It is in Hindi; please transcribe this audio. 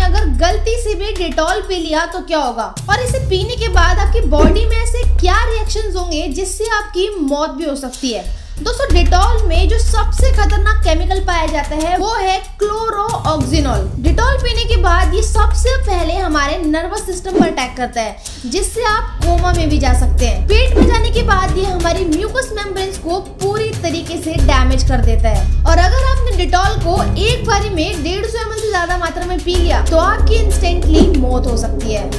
अगर गलती से भी डिटॉल पी लिया तो क्या होगा? और इसे पीने के बाद आपकी बॉडी में ऐसे क्या रिएक्शन होंगे जिससे आपकी मौत भी हो सकती है? दोस्तों, डिटॉल में जो सबसे खतरनाक केमिकल पाया जाता है वो है क्लोरोऑक्सिनॉल डिटॉल पीने के बाद ये सबसे पहले हमारे नर्वस सिस्टम पर अटैक करता है, जिससे आप कोमा में भी जा सकते हैं। पेट में जाने के बाद ये हमारी म्यूकस मेम्ब्रेन्स को पूरी तरीके से डैमेज कर देता है। और अगर डिटॉल को एक बारी में डेढ़ सौ एम से ज़्यादा मात्रा में पी लिया तो आपकी इंस्टेंटली मौत हो सकती है।